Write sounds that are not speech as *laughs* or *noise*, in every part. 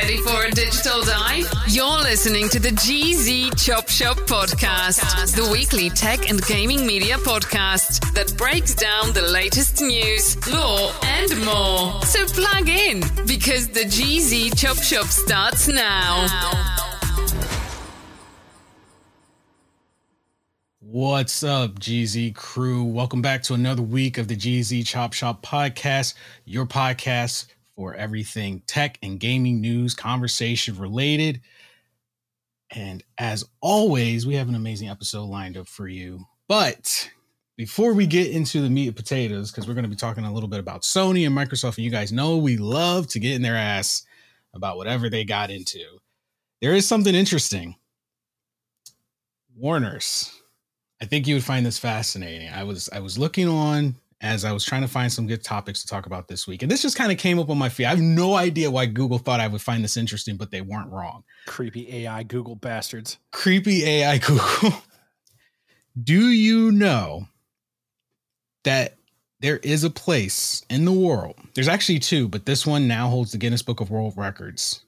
Ready for a digital dive? You're listening to the GZ Chop Shop podcast, the weekly tech and gaming media podcast that breaks down the latest news, law, and more. So plug in because the GZ Chop Shop starts now. What's up, GZ crew? Welcome back to another week of the GZ Chop Shop podcast, your podcast for everything tech and gaming news, conversation related. And as always, we have an amazing episode lined up for you. But before we get into the meat and potatoes, because we're going to be talking a little bit about Sony and Microsoft, and you guys know we love to get in their ass about whatever they got into. There is something interesting. Warner's. I think you would find this fascinating. I was I was looking on as I was trying to find some good topics to talk about this week. And this just kind of came up on my feed. I have no idea why Google thought I would find this interesting, but they weren't wrong. Creepy AI Google bastards. Creepy AI *laughs* Google. Do you know that there is a place in the world? There's actually two, but this one now holds the Guinness Book of World Records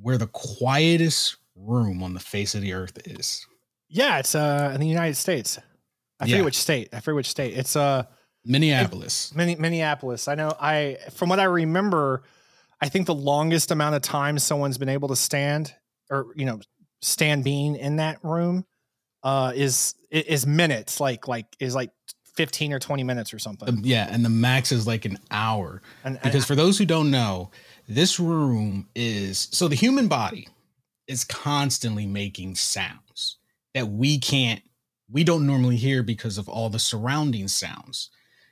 where the quietest room on the face of the earth is. Yeah, it's uh in the United States. I forget Yeah. which state. I forget which state. It's uh Minneapolis. Minne- Minneapolis. I know. I from what I remember, I think the longest amount of time someone's been able to stand, or you know, stand being in that room, uh, is is minutes. Like like is like fifteen or twenty minutes or something. Um, yeah, and the max is like an hour. and Because for those who don't know, this room is so the human body is constantly making sounds that we can't, we don't normally hear because of all the surrounding sounds.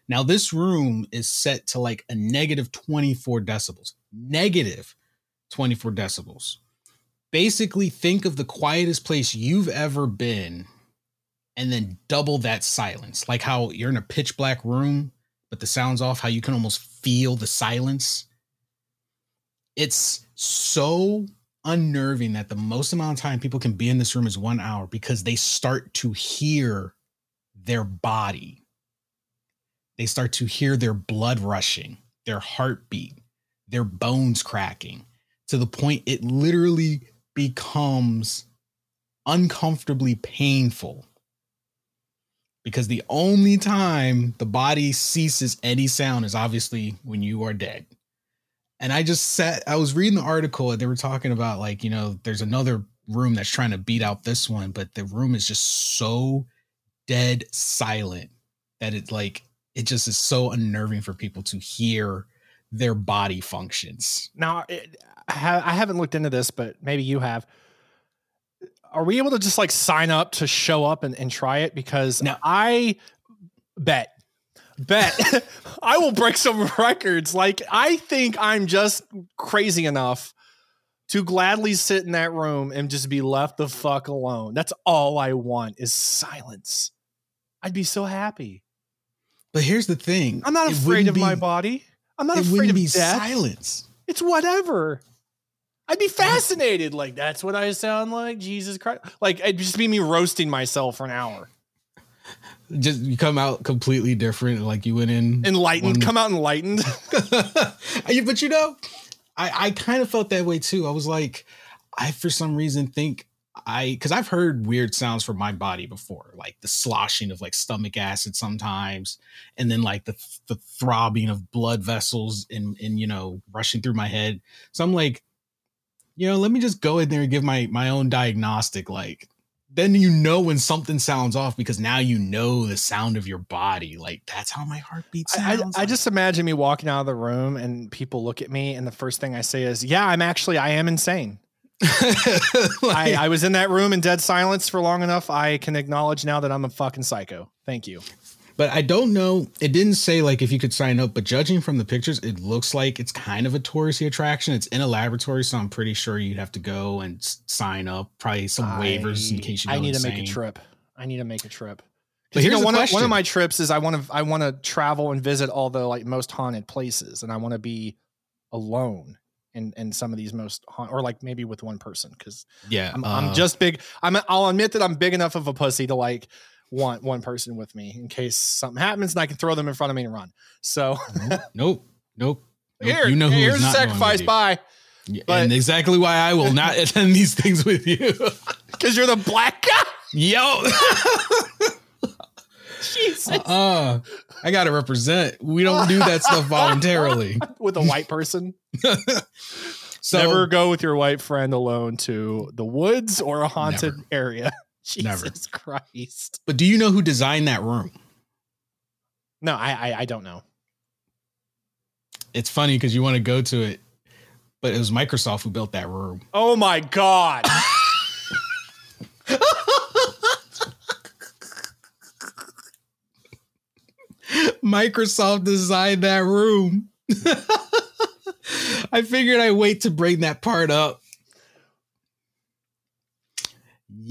Now, this room is set to like a negative 24 decibels, negative 24 decibels. Basically, think of the quietest place you've ever been and then double that silence. Like how you're in a pitch black room, but the sound's off, how you can almost feel the silence. It's so unnerving that the most amount of time people can be in this room is one hour because they start to hear their body. They start to hear their blood rushing, their heartbeat, their bones cracking to the point it literally becomes uncomfortably painful. Because the only time the body ceases any sound is obviously when you are dead. And I just sat, I was reading the article and they were talking about, like, you know, there's another room that's trying to beat out this one, but the room is just so dead silent that it, like, it just is so unnerving for people to hear their body functions. now it, I, ha- I haven't looked into this, but maybe you have. Are we able to just like sign up to show up and, and try it? Because now, I bet, bet *laughs* I will break some *laughs* records. Like I think I'm just crazy enough to gladly sit in that room and just be left the fuck alone. That's all I want is silence. I'd be so happy. But here's the thing I'm not afraid of my body. I'm not afraid of be death. silence. It's whatever. I'd be fascinated. Like that's what I sound like. Jesus Christ! Like it'd just be me roasting myself for an hour. Just you come out completely different, like you went in Enlightened. One- Come out enlightened. *laughs* But you know, I I kind of felt that way too. I was like, I for some reason think I because I've heard weird sounds from my body before, like the sloshing of like stomach acid sometimes, and then like the the throbbing of blood vessels and and you know rushing through my head. So I'm like, you know, let me just go in there and give my my own diagnostic. Like, then you know when something sounds off because now you know the sound of your body. Like that's how my heartbeat I, sounds. I, I just imagine me walking out of the room and people look at me and the first thing I say is, "Yeah, I'm actually I am insane." *laughs* I, I was in that room in dead silence for long enough. I can acknowledge now that I'm a fucking psycho. Thank you. But I don't know. It didn't say like if you could sign up, but judging from the pictures, it looks like it's kind of a touristy attraction. It's in a laboratory, so I'm pretty sure you'd have to go and sign up. Probably some waivers in case you. I need to make a trip. I need to make a trip. But you know, the one of, one of my trips is I want to I want to travel and visit all the like most haunted places, and I want to be alone in in some of these most haunt, or like maybe with one person because Yeah, I'm, uh, I'm just big. I'm I'll admit that I'm big enough of a pussy to like want one person with me in case something happens and I can throw them in front of me and run. So nope, nope, nope. here, you know who here's not sacrifice. Bye, Yeah, but- and exactly why I will not *laughs* attend these things with you. *laughs* because you're the black guy. Yo, Jesus. uh, I gotta represent. We don't do that stuff *laughs* voluntarily. with a white person. So Never go with your white friend alone to the woods or a haunted area. *laughs* Jesus Never. Christ. but do you know who designed that room? No, I, I I don't know. It's funny because you want to go to it, but it was Microsoft who built that room. Oh my god. *laughs* Microsoft designed that room. *laughs* I figured I'd wait to bring that part up.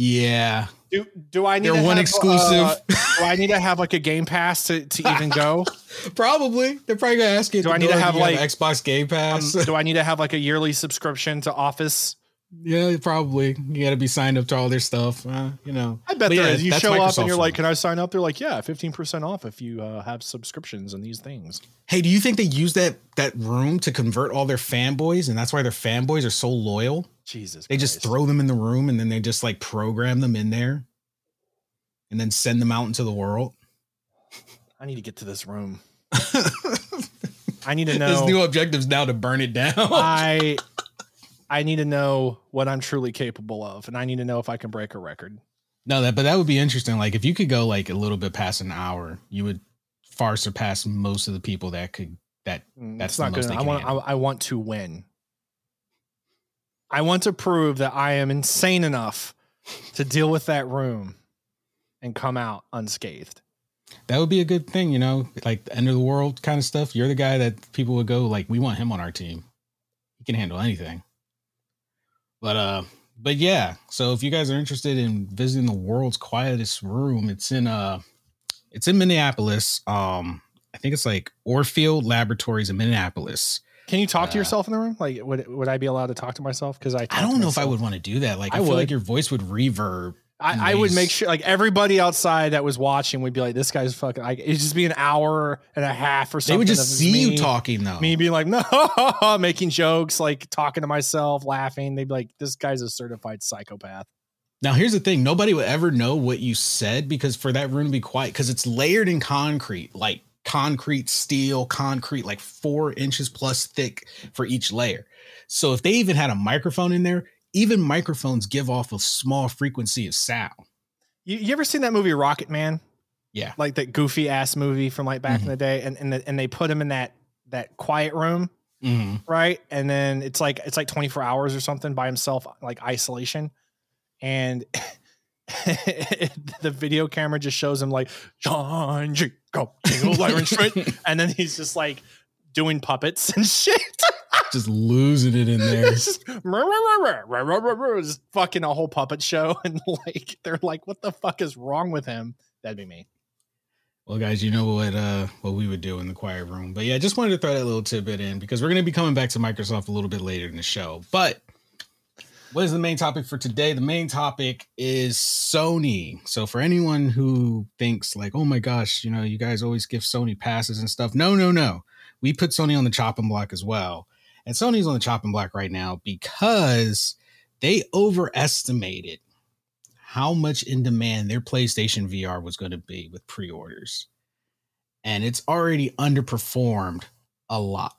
Yeah, Do do I need They're one have, exclusive. uh, do I need to have like a game pass to, to even go? *laughs* probably. They're probably gonna ask you. Do I need to have, like, Xbox Game Um, Pass? do I need to have like a yearly subscription to Office? Yeah, probably. You got to be signed up to all their stuff. Uh, you know, I bet But there yeah, is. You that's show up and you're like, "Can I sign up?" They're like, "Yeah, fifteen percent off if you uh, have subscriptions and these things." Hey, do you think they use that that room to convert all their fanboys, and that's why their fanboys are so loyal? Jesus, They just throw them in the room, and then they just like program them in there, and then send them out into the world. I need to get to this room. *laughs* I need to know. His new objectives now to burn it down. I I need to know what I'm truly capable of, and I need to know if I can break a record. no, that but that would be interesting. Like if you could go like a little bit past an hour, you would far surpass most of the people that could that Mm, That's not good. I want. I. I want to win. I want to prove that I am insane enough to deal with that room and come out unscathed. that would be a good thing, you know, like the end of the world kind of stuff. You're the guy that people would go like, we want him on our team. He can handle anything. But uh, but yeah. So if you guys are interested in visiting the world's quietest room, it's in uh, it's in Minneapolis. Um, I think it's like Orfield Laboratories in Minneapolis. Can you talk to Uh, yourself in the room? Like, would would I be allowed to talk to myself? Because I, I don't to know if I would want to do that. Like I, I feel would. like your voice would reverb. I, I would make sure, like everybody outside that was watching would be like, "This guy's fucking." Like, it'd just be an hour and a half or something. They would just see me- you talking though. Me being like, *laughs* "No," making jokes, like talking to myself, laughing. They'd be like, "This guy's a certified psychopath." Now, here's the thing: nobody would ever know what you said because for that room to be quiet, because it's layered in concrete, like concrete, steel, concrete, like four inches plus thick for each layer. So if they even had a microphone in there, even microphones give off a small frequency of sound. You, you ever seen that movie Rocket Man? Yeah. like that goofy ass movie from like back in Mhm. the day, and and, the, and they put him in that that quiet room, Mm-hmm. right? And then it's like it's like twenty four hours or something by himself, like isolation, and *laughs* the video camera just shows him like John Jacob Jingle Schmidt, *laughs* and then he's just like doing puppets and *laughs* shit. Just losing it in there. just fucking a whole puppet show, *laughs* and like they're like, "What the fuck is wrong with him?" That'd be me. Well, guys, you know what uh what we would do in the quiet room. But yeah, I just wanted to throw that little tidbit in because we're gonna be coming back to Microsoft a little bit later in the show. But what is the main topic for today? The main topic is Sony. So for anyone who thinks like, oh my gosh, you know, you guys always give Sony passes and stuff. No, no, no. We put Sony on the chopping block as well. And Sony's on the chopping block right now because they overestimated how much in demand their PlayStation VR was going to be with pre orders. And it's already underperformed a lot.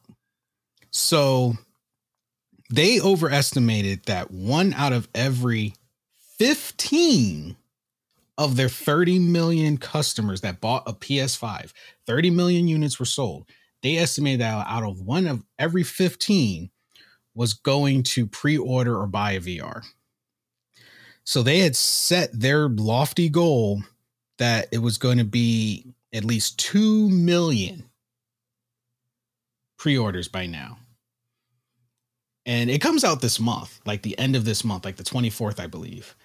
So they overestimated that one out of every 15 of their 30 million customers that bought a PS5, 30 million units were sold. They estimated that out of one of every 15 was going to pre order or buy a VR. So they had set their lofty goal that it was going to be at least 2 million pre orders by now. And it comes out this month, like the end of this month, like the 24th, I believe.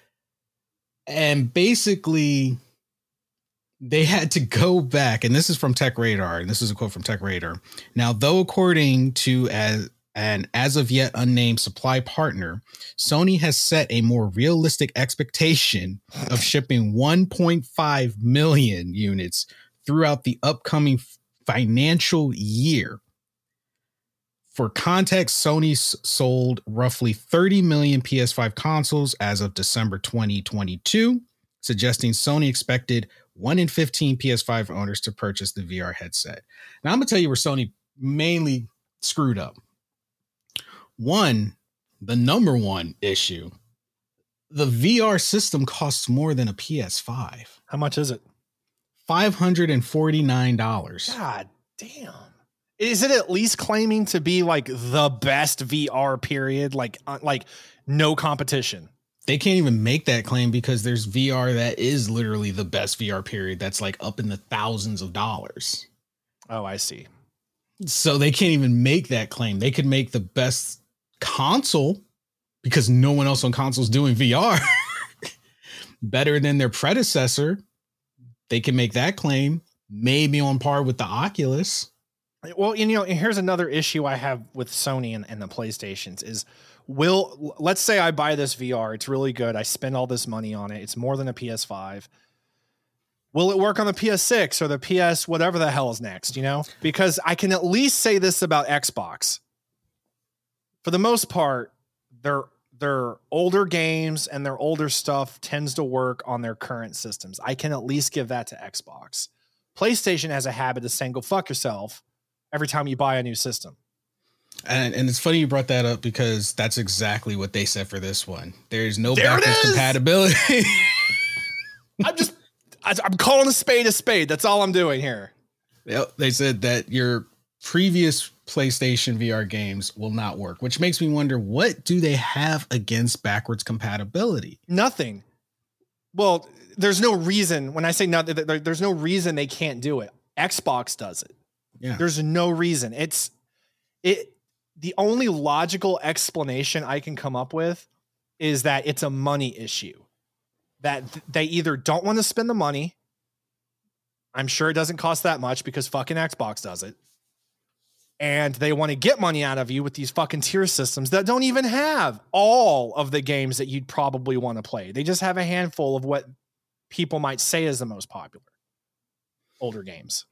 And basically, they had to go back, and this is from Tech Radar, and this is a quote from Tech Radar. Now, though according to as an as of yet unnamed supply partner, Sony has set a more realistic expectation of *laughs* shipping 1.5 million units throughout the upcoming financial year. For context, Sony sold roughly 30 million PS5 consoles as of December 2022, suggesting Sony expected 1 in 15 PS5 owners to purchase the VR headset. Now, I'm going to tell you where Sony mainly screwed up. One, the number one issue the VR system costs more than a PS5. How much is it? $549. God damn. Is it at least claiming to be like the best VR period? Like, uh, like no competition. They can't even make that claim because there's VR that is literally the best VR period that's like up in the thousands of dollars. Oh, I see. So they can't even make that claim. They could make the best console because no one else on consoles doing VR *laughs* better than their predecessor. They can make that claim, maybe on par with the Oculus. Well, you know, here's another issue I have with Sony and, and the PlayStations is will let's say I buy this VR, it's really good. I spend all this money on it. It's more than a PS5. Will it work on the PS6 or the PS whatever the hell is next, you know? Because I can at least say this about Xbox. For the most part, their their older games and their older stuff tends to work on their current systems. I can at least give that to Xbox. PlayStation has a habit of saying, go fuck yourself every time you buy a new system. And, and it's funny you brought that up because that's exactly what they said for this one. There's no there backwards compatibility. *laughs* I'm just, I'm calling a spade a spade. That's all I'm doing here. Yep. They said that your previous PlayStation VR games will not work, which makes me wonder what do they have against backwards compatibility? Nothing. Well, there's no reason when I say nothing, there's no reason they can't do it. Xbox does it. Yeah. There's no reason. It's it the only logical explanation I can come up with is that it's a money issue. That they either don't want to spend the money. I'm sure it doesn't cost that much because fucking Xbox does it. And they want to get money out of you with these fucking tier systems that don't even have all of the games that you'd probably want to play. They just have a handful of what people might say is the most popular older games.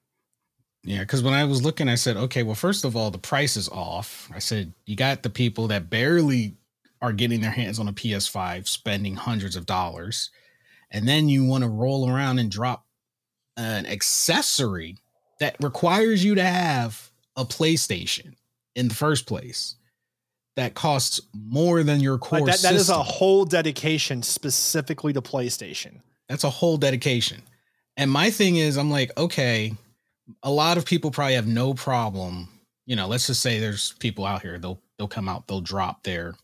Yeah, because when I was looking, I said, okay, well, first of all, the price is off. I said, you got the people that barely are getting their hands on a PS5 spending hundreds of dollars. And then you want to roll around and drop an accessory that requires you to have a PlayStation in the first place that costs more than your core like that, that is a whole dedication specifically to PlayStation. That's a whole dedication. And my thing is, I'm like, okay, a lot of people probably have no problem. You know, let's just say there's people out here, they'll they'll come out, they'll drop their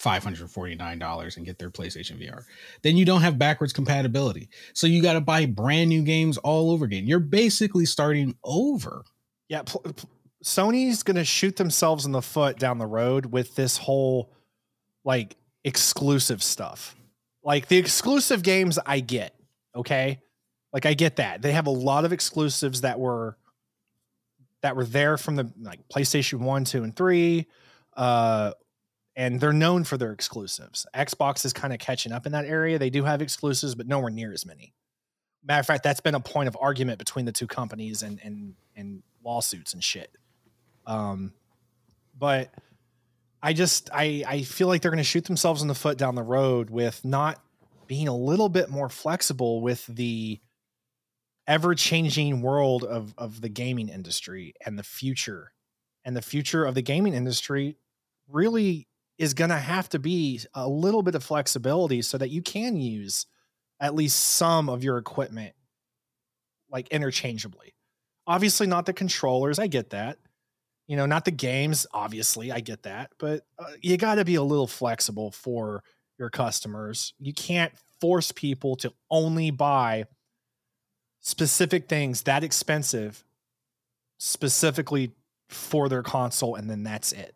$549 and get their PlayStation VR. Then you don't have backwards compatibility. So you got to buy brand new games all over again. You're basically starting over. Yeah, pl- pl- Sony's going to shoot themselves in the foot down the road with this whole like exclusive stuff. Like the exclusive games I get, okay? Like I get that. They have a lot of exclusives that were that were there from the like PlayStation 1, 2 and 3 uh and they're known for their exclusives. Xbox is kind of catching up in that area. They do have exclusives but nowhere near as many. Matter of fact, that's been a point of argument between the two companies and and and lawsuits and shit. Um but I just I I feel like they're going to shoot themselves in the foot down the road with not being a little bit more flexible with the ever changing world of of the gaming industry and the future and the future of the gaming industry really is going to have to be a little bit of flexibility so that you can use at least some of your equipment like interchangeably. Obviously, not the controllers. I get that. You know, not the games. Obviously, I get that. But uh, you got to be a little flexible for your customers. You can't force people to only buy specific things that expensive specifically for their console and then that's it.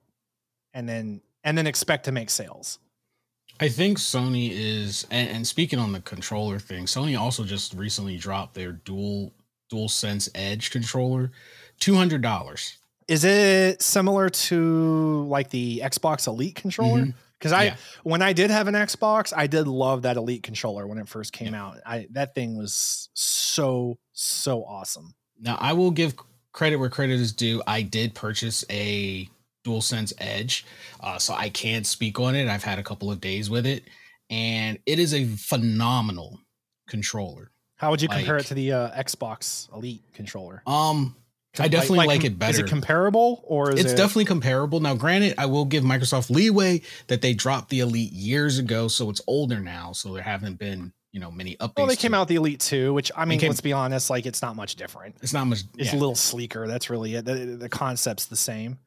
And then and then expect to make sales. I think Sony is, and, and, speaking on the controller thing, Sony also just recently dropped their dual DualSense Edge controller, two hundred dollars. Is it similar to like the Xbox Elite controller? Mm-hmm. Because. I, yeah. when I did have an Xbox, I did love that Elite controller when it first came yeah. out. I that thing was so so awesome. Now I will give credit where credit is due. I did purchase a DualSense Edge, uh, so I can't speak on it. I've had a couple of days with it, and it is a phenomenal controller. How would you like, compare it to the uh, Xbox Elite controller? Um, I definitely like, like, it better. Is it comparable or is it's it... definitely comparable? Now, granted, I will give Microsoft leeway that they dropped the Elite years ago, so it's older now. So there haven't been you know many updates. Well, they came out the Elite Two, which I mean, came, let's be honest, like it's not much different. It's not much. It's yeah. a little sleeker. That's really it. The, the concept's the same.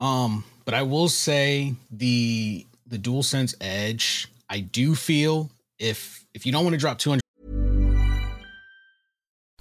Um, but I will say the the DualSense Edge, I do feel if if you don't want to drop 200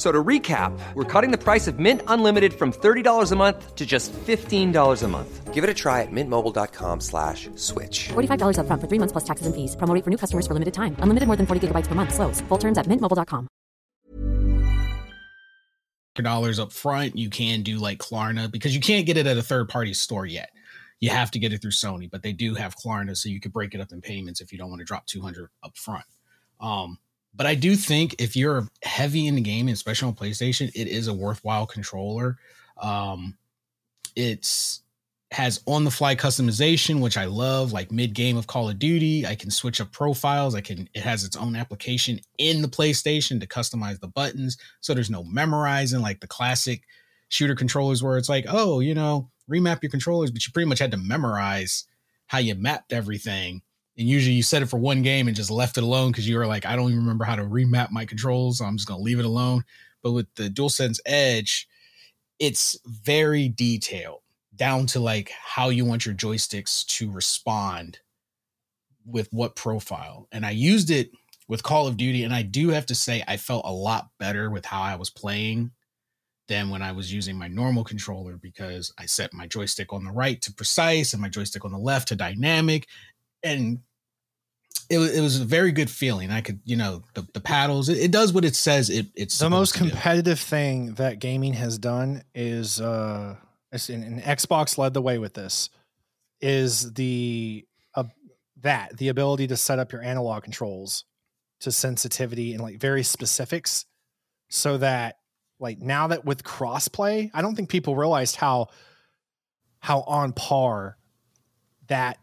So to recap, we're cutting the price of Mint Unlimited from $30 a month to just $15 a month. Give it a try at mintmobile.com slash switch. $45 up front for three months plus taxes and fees. Promo for new customers for limited time. Unlimited more than 40 gigabytes per month. Slows. Full terms at mintmobile.com. Dollars up front, you can do like Klarna because you can't get it at a third party store yet. You have to get it through Sony, but they do have Klarna, so you could break it up in payments if you don't want to drop 200 up front. Um, but I do think if you're heavy in the game, especially on PlayStation, it is a worthwhile controller. Um, it's has on the fly customization, which I love, like mid game of Call of Duty. I can switch up profiles. I can, it has its own application in the PlayStation to customize the buttons. So there's no memorizing like the classic shooter controllers where it's like, oh, you know, remap your controllers, but you pretty much had to memorize how you mapped everything and usually you set it for one game and just left it alone because you were like, I don't even remember how to remap my controls. So I'm just gonna leave it alone. But with the DualSense Edge, it's very detailed down to like how you want your joysticks to respond with what profile. And I used it with Call of Duty, and I do have to say I felt a lot better with how I was playing than when I was using my normal controller because I set my joystick on the right to precise and my joystick on the left to dynamic and it was it was a very good feeling. I could, you know, the, the paddles. It, it does what it says. It it's the most competitive do. thing that gaming has done is uh, and Xbox led the way with this. Is the uh, that the ability to set up your analog controls to sensitivity and like very specifics, so that like now that with crossplay, I don't think people realized how how on par that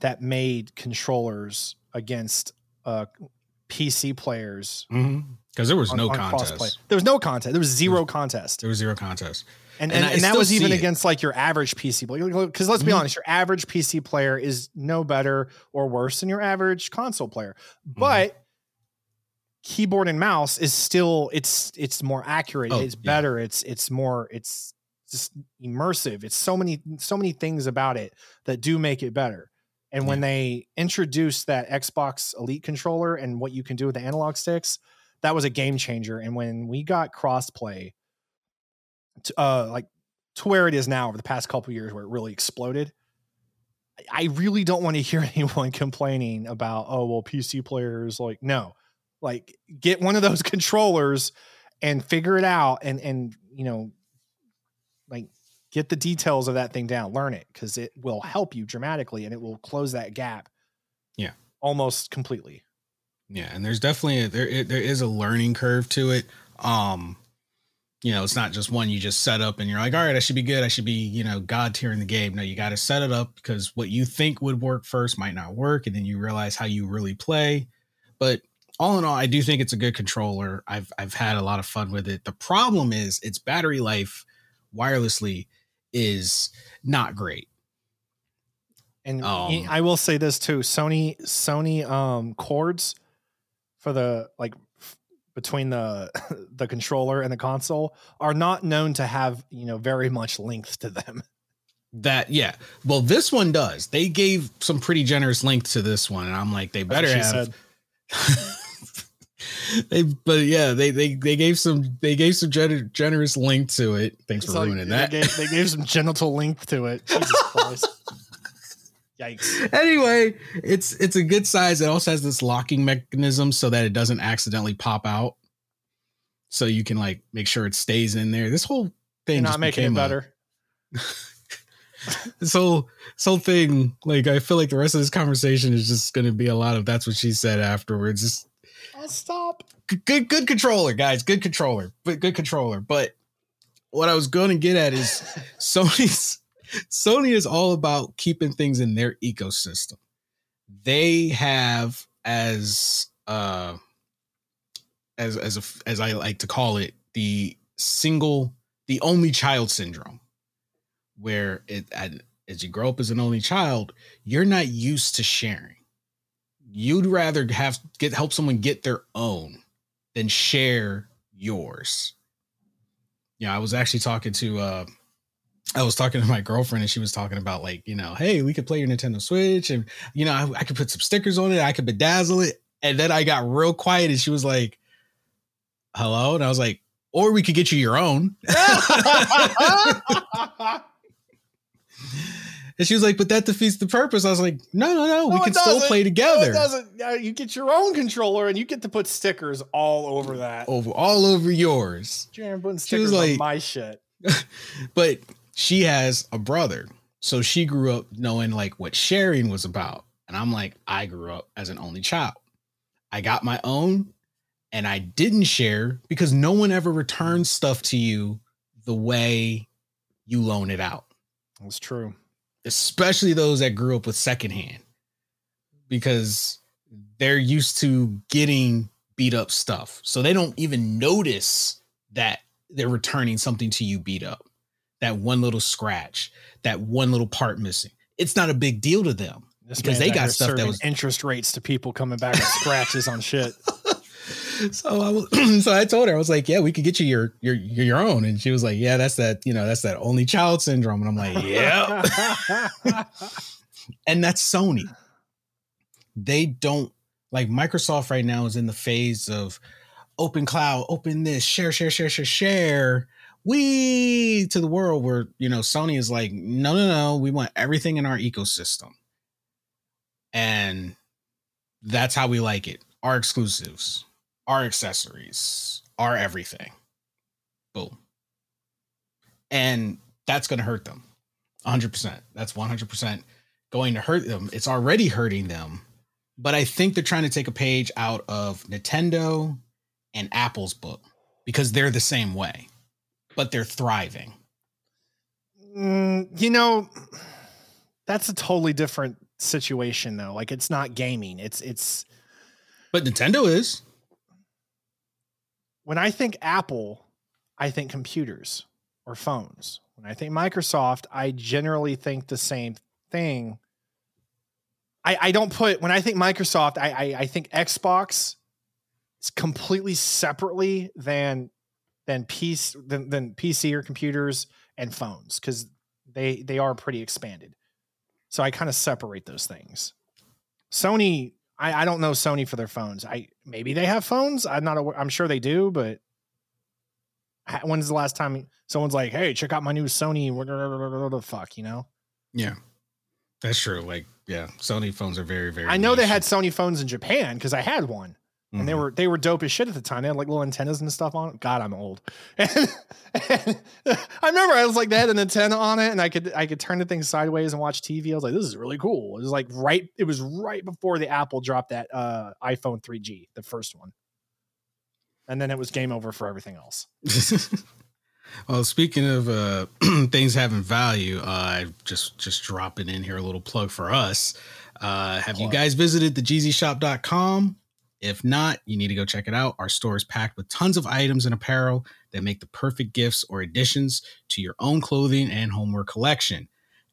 that made controllers against uh, PC players because mm-hmm. there was on, no on contest. Cross-play. There was no contest. There was zero there was, contest. There was zero contest. And, and, and, and that was even it. against like your average PC player. Because let's be mm-hmm. honest, your average PC player is no better or worse than your average console player. Mm-hmm. But mm-hmm. keyboard and mouse is still it's it's more accurate. Oh, it's better. Yeah. It's it's more it's just immersive. It's so many so many things about it that do make it better. And when they introduced that Xbox Elite controller and what you can do with the analog sticks, that was a game changer. And when we got crossplay, uh, like to where it is now over the past couple years where it really exploded. I really don't want to hear *laughs* anyone complaining about, oh, well, PC players like, no, like get one of those *laughs* controllers and figure it out and, and, you know, like get the details of that thing down, learn it because it will help you dramatically and it will close that gap. Yeah. Almost completely. Yeah, and there's definitely a, there it- there is a learning curve to it. Um, you know, it's not just one you just set up and you're like, all right, I should be good. I should be, you know, god tier in the game. No, you got to set it up because what you think would work first might not work, and then you realize how you really play. But all in all, I do think it's a good controller. I've I've had a lot of fun with it. The problem is its battery life wirelessly is not great. And Um, I will say this too: Sony Sony um cords for the like f- between the *laughs* the controller and the console are not known to have you know very much length to them. That yeah. Well, this one does. They gave some pretty generous length to this one, and I'm like, they better have. *laughs* *laughs* they but yeah, they they they gave some they gave some gener- generous length to it. Thanks It's for like ruining they that. Gave, they gave some genital length to it. Jesus *laughs* Christ! Yikes! anyway, it's it's a good size. It also has this locking mechanism so that it doesn't accidentally pop out. So you can like make sure it stays in there. This whole thing You're just not making it became a- better. *laughs* this whole this whole thing, like I feel like the rest of this conversation is just going to be a lot of that's what she said afterwards. Just I'll stop. good, good, good controller, guys. Good controller, but good controller. But what I was going to get at is *laughs* Sony's Sony is all about keeping things in their ecosystem. They have as uh as as a, as I like to call it the single the only child syndrome where it as you grow up as an only child you're not used to sharing you'd rather have get help someone get their own than share yours yeah i was actually talking to uh I was talking to my girlfriend and she was talking about like, you know, hey, we could play your Nintendo Switch and you know, I, I could put some stickers on it, I could bedazzle it. And then I got real quiet and she was like, hello. And I was like, or we could get you your own. *laughs* *laughs* *laughs* and she was like, but that defeats the purpose. I was like, no, no, no, we No, it can still play No, together it doesn't. Uh, you get your own controller and you get to put stickers all over that. over all over yours. You're putting She was stickers on like- my shit. *laughs* but she has a brother. So she grew up knowing like what sharing was about. And I'm like, I grew up as an only child. I got my own and I didn't share because no one ever returns stuff to you the way you loan it out, That's true. Especially those that grew up with secondhand because they're used to getting beat up stuff. So they don't even notice that they're returning something to you beat up. That one little scratch, that one little part missing. It's not a big deal to them. Because they got stuff that was- interest rates to people coming back with scratches on shit. *laughs* so I was, *clears throat* so I told her I was like, yeah, we could get you your your your your own, and she was like, yeah, that's that you know that's that only child syndrome, and I'm like, yeah, *laughs* and that's Sony. They don't like Microsoft right now is in the phase of open cloud, open this, share, share, share, share, share. We to the world where you know Sony is like, no, no, no, we want everything in our ecosystem, and that's how we like it. Our exclusives, our accessories, our everything. Boom. And that's going to hurt them. 100%. That's 100% going to hurt them. It's already hurting them. But I think they're trying to take a page out of Nintendo and Apple's book because they're the same way, but they're thriving. Mm, you know, that's a totally different situation though. Like it's not gaming. It's it's But Nintendo is. When I think Apple, I think computers or phones. When I think Microsoft, I generally think the same thing. I, I don't put when I think Microsoft, I, I I think Xbox is completely separately than than PC than, than PC or computers and phones because they they are pretty expanded. So I kind of separate those things. Sony, I, I don't know Sony for their phones. I maybe they have phones. I'm not. Aware, I'm sure they do, but when's the last time someone's like, "Hey, check out my new Sony"? The fuck, you know? Yeah, that's true. Like, yeah, Sony phones are very, very. I know they had Sony phones in Japan because I had one, and they Mhm. were they were dope as shit at the time. They had like little antennas and stuff on it. God, I'm old. *laughs* And, and I remember I was like, they had an antenna on it, and I could I could turn the thing sideways and watch TV. I was like, this is really cool. It was like right. It was right before the Apple dropped that uh, iPhone 3G, the first one, and then it was game over for everything else. *laughs* well, speaking of uh, *clears throat* things having value, uh, just just dropping in here a little plug for us. Uh, have you guys visited the GZShop.com? If not, you need to go check it out. Our store is packed with tons of items and apparel that make the perfect gifts or additions to your own clothing and homeware collection.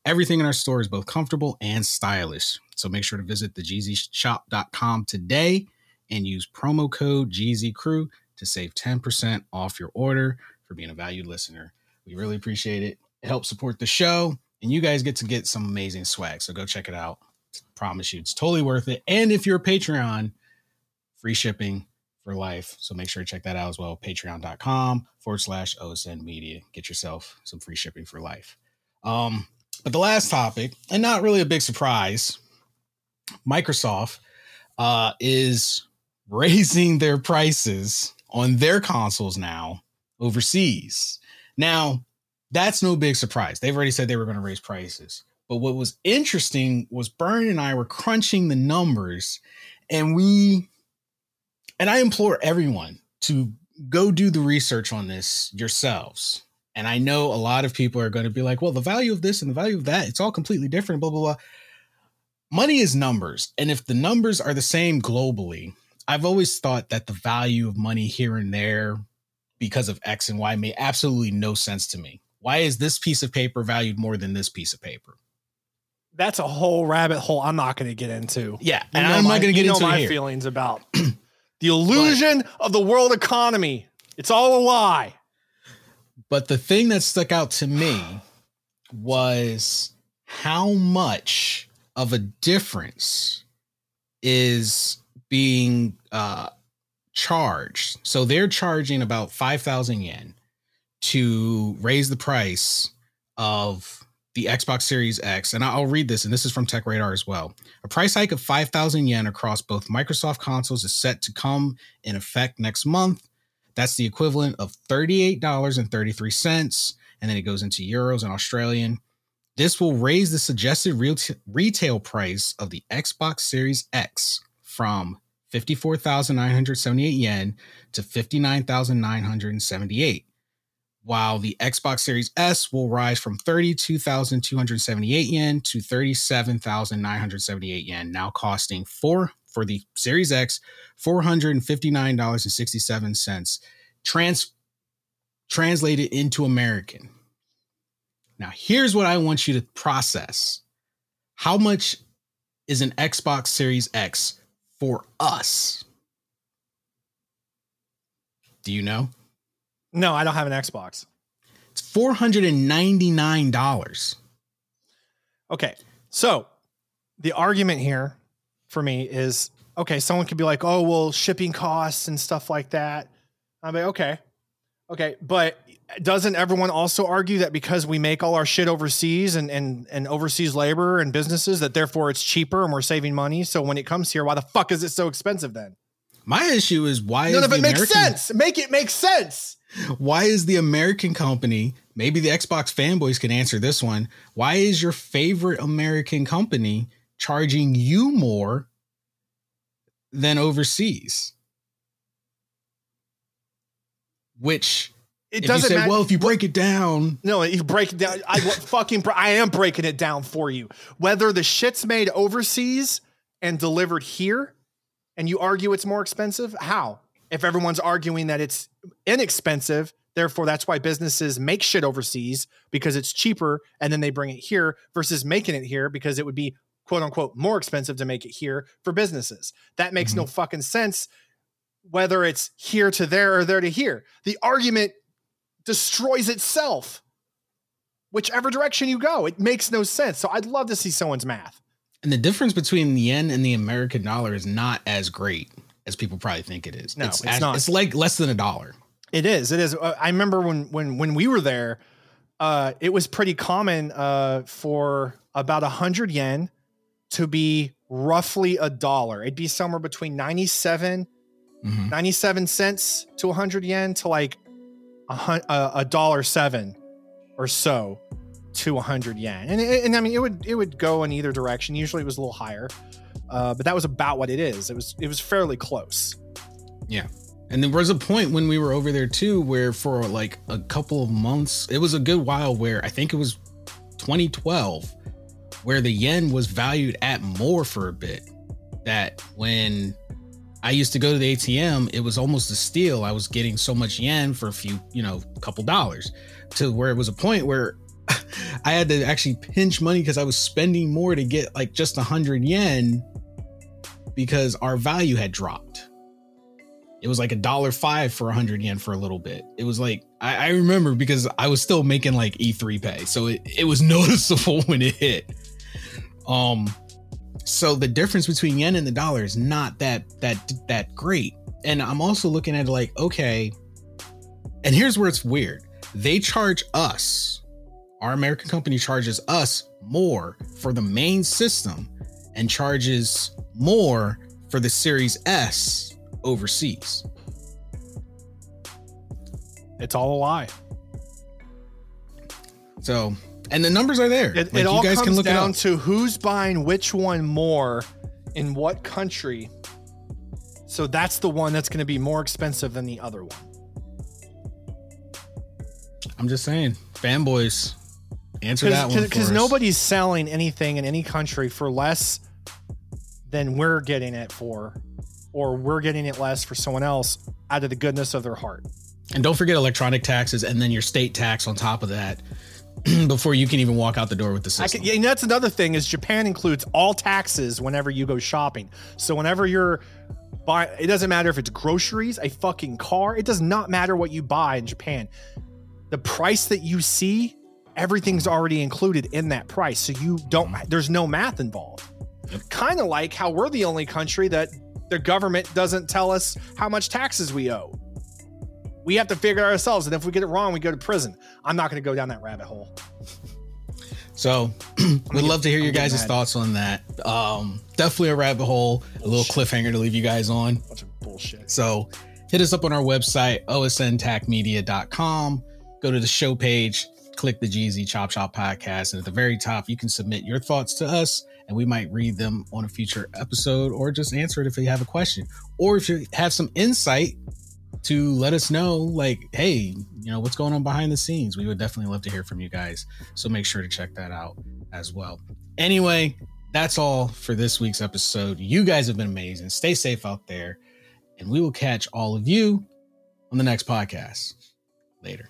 Everything in our store is both comfortable and stylish. So make sure to visit the GZShop.com today and use promo code GZCrew to save 10% off your order for being a valued listener. We really appreciate it. It helps support the show, and you guys get to get some amazing swag. So go check it out. Promise you, it's totally worth it. And if you're a Patreon, free shipping for life. So make sure to check that out as well. Patreon.com forward slash OSN media. Get yourself some free shipping for life. Um, but the last topic, and not really a big surprise, Microsoft uh, is *laughs* raising their prices on their consoles now overseas. Now, that's no big surprise. They've already said they were going to raise prices. But what was interesting was Byrne and I were crunching the numbers, and we, and I implore everyone to go do the research on this yourselves. And I know a lot of people are going to be like, well, the value of this and the value of that, it's all completely different, blah, blah, blah. Money is numbers. And if the numbers are the same globally, I've always thought that the value of money here and there because of X and Y made absolutely no sense to me. Why is this piece of paper valued more than this piece of paper? That's a whole rabbit hole I'm not going to get into. Yeah, You and I'm my- not going to get you know into my here. feelings about *clears throat* the illusion of the world economy. It's all a lie. But the thing that stuck out to me was how much of a difference is being uh, charged. So they're charging about 5,000 yen to raise the price of the Xbox Series X. And I'll read this, and this is from Tech Radar as well. A price hike of 5,000 yen across both Microsoft consoles is set to come in effect next month. That's the equivalent of $38.33. And then it goes into euros and Australian. This will raise the suggested retail price of the Xbox Series X from 54,978 yen to 59,978, while the Xbox Series S will rise from 32,278 yen to 37,978 yen, now costing four for the Series X, $459.67 trans translated into American. Now, here's what I want you to process. How much is an Xbox Series X for us? Do you know? No, I don't have an Xbox. It's $499. Okay. So the argument here for me is okay, someone could be like, oh, well, shipping costs and stuff like that. I'm like, okay. Okay. But doesn't everyone also argue that because we make all our shit overseas and, and, and overseas labor and businesses, that therefore it's cheaper and we're saving money? So when it comes here, why the fuck is it so expensive then? My issue is why None is of it makes American, sense. Make it make sense. Why is the American company, maybe the Xbox fanboys can answer this one. Why is your favorite American company charging you more than overseas? Which It if doesn't say, matter. well, if you break it down, No, you break it down. I fucking, I am breaking it down for you. Whether the shit's made overseas and delivered here, and you argue it's more expensive, how? If everyone's arguing that it's inexpensive, therefore that's why businesses make shit overseas because it's cheaper, and then they bring it here versus making it here because it would be quote unquote more expensive to make it here for businesses. That makes no mm-hmm. fucking sense. Whether it's here to there or there to here, the argument destroys itself. Whichever direction you go, it makes no sense. So I'd love to see someone's math. And the difference between the yen and the American dollar is not as great as people probably think it is. No, it's as- not. It's like less than a dollar. It is. It is. Uh, I remember when when when we were there, uh, it was pretty common uh, for about a hundred yen to be roughly a dollar. It'd be somewhere between 97, Mhm. 97 cents to 100 yen to like a, a dollar seven or so to 100 yen. And, and I mean, it would it would go in either direction. Usually it was a little higher, uh, but that was about what it is. It was it was fairly close. Yeah. And there was a point when we were over there too, where for like a couple of months, it was a good while where I think it was 2012, where the yen was valued at more for a bit. That when I used to go to the ATM, it was almost a steal. I was getting so much yen for a few, you know, a couple dollars to where it was a point where I had to actually pinch money because I was spending more to get like just a hundred yen because our value had dropped it was like a dollar five for a hundred yen for a little bit. It was like I, I remember because I was still making like E3 pay, so it, it was *laughs* noticeable when it hit. Um, so the difference between yen and the dollar is not that that that great. And I'm also looking at like, okay, and here's where it's weird. They charge us, our American company charges us more for the main system and charges more for the Series S overseas. It's all a lie. So, and the numbers are there. It, Like, it all guys comes can look down to who's buying which one more in what country. So that's the one that's going to be more expensive than the other one. I'm just saying, fanboys, answer that one Because nobody's selling anything in any country for less than we're getting it for, or we're getting it less for someone else out of the goodness of their heart. And don't forget electronic taxes, and then your state tax on top of that, *clears throat* before you can even walk out the door with the system. could, yeah, and that's another thing is Japan includes all taxes whenever you go shopping. So whenever you're buying, it doesn't matter if it's groceries, a fucking car. It does not matter what you buy in Japan. The price that you see, everything's already included in that price. So you don't. There's no math involved. Kind of like how we're the only country that the government doesn't tell us how much taxes we owe. We have to figure it ourselves, and if we get it wrong, we go to prison. I'm not going to go down that rabbit hole. So, *clears throat* we'd love to hear your I'm getting guys' mad. thoughts on that. Um, definitely a rabbit hole, a little cliffhanger to leave you guys on. Bunch of bullshit. So hit us up on our website, osn-media.com. Go to the show page, click the GZ Chop Shop podcast, and at the very top, you can submit your thoughts to us, and we might read them on a future episode or just answer it if you have a question. Or if you have some insight to let us know, like, hey, you know, what's going on behind the scenes. We would definitely love to hear from you guys. So make sure to check that out as well. Anyway, that's all for this week's episode. You guys have been amazing. Stay safe out there and we will catch all of you on the next podcast. Later.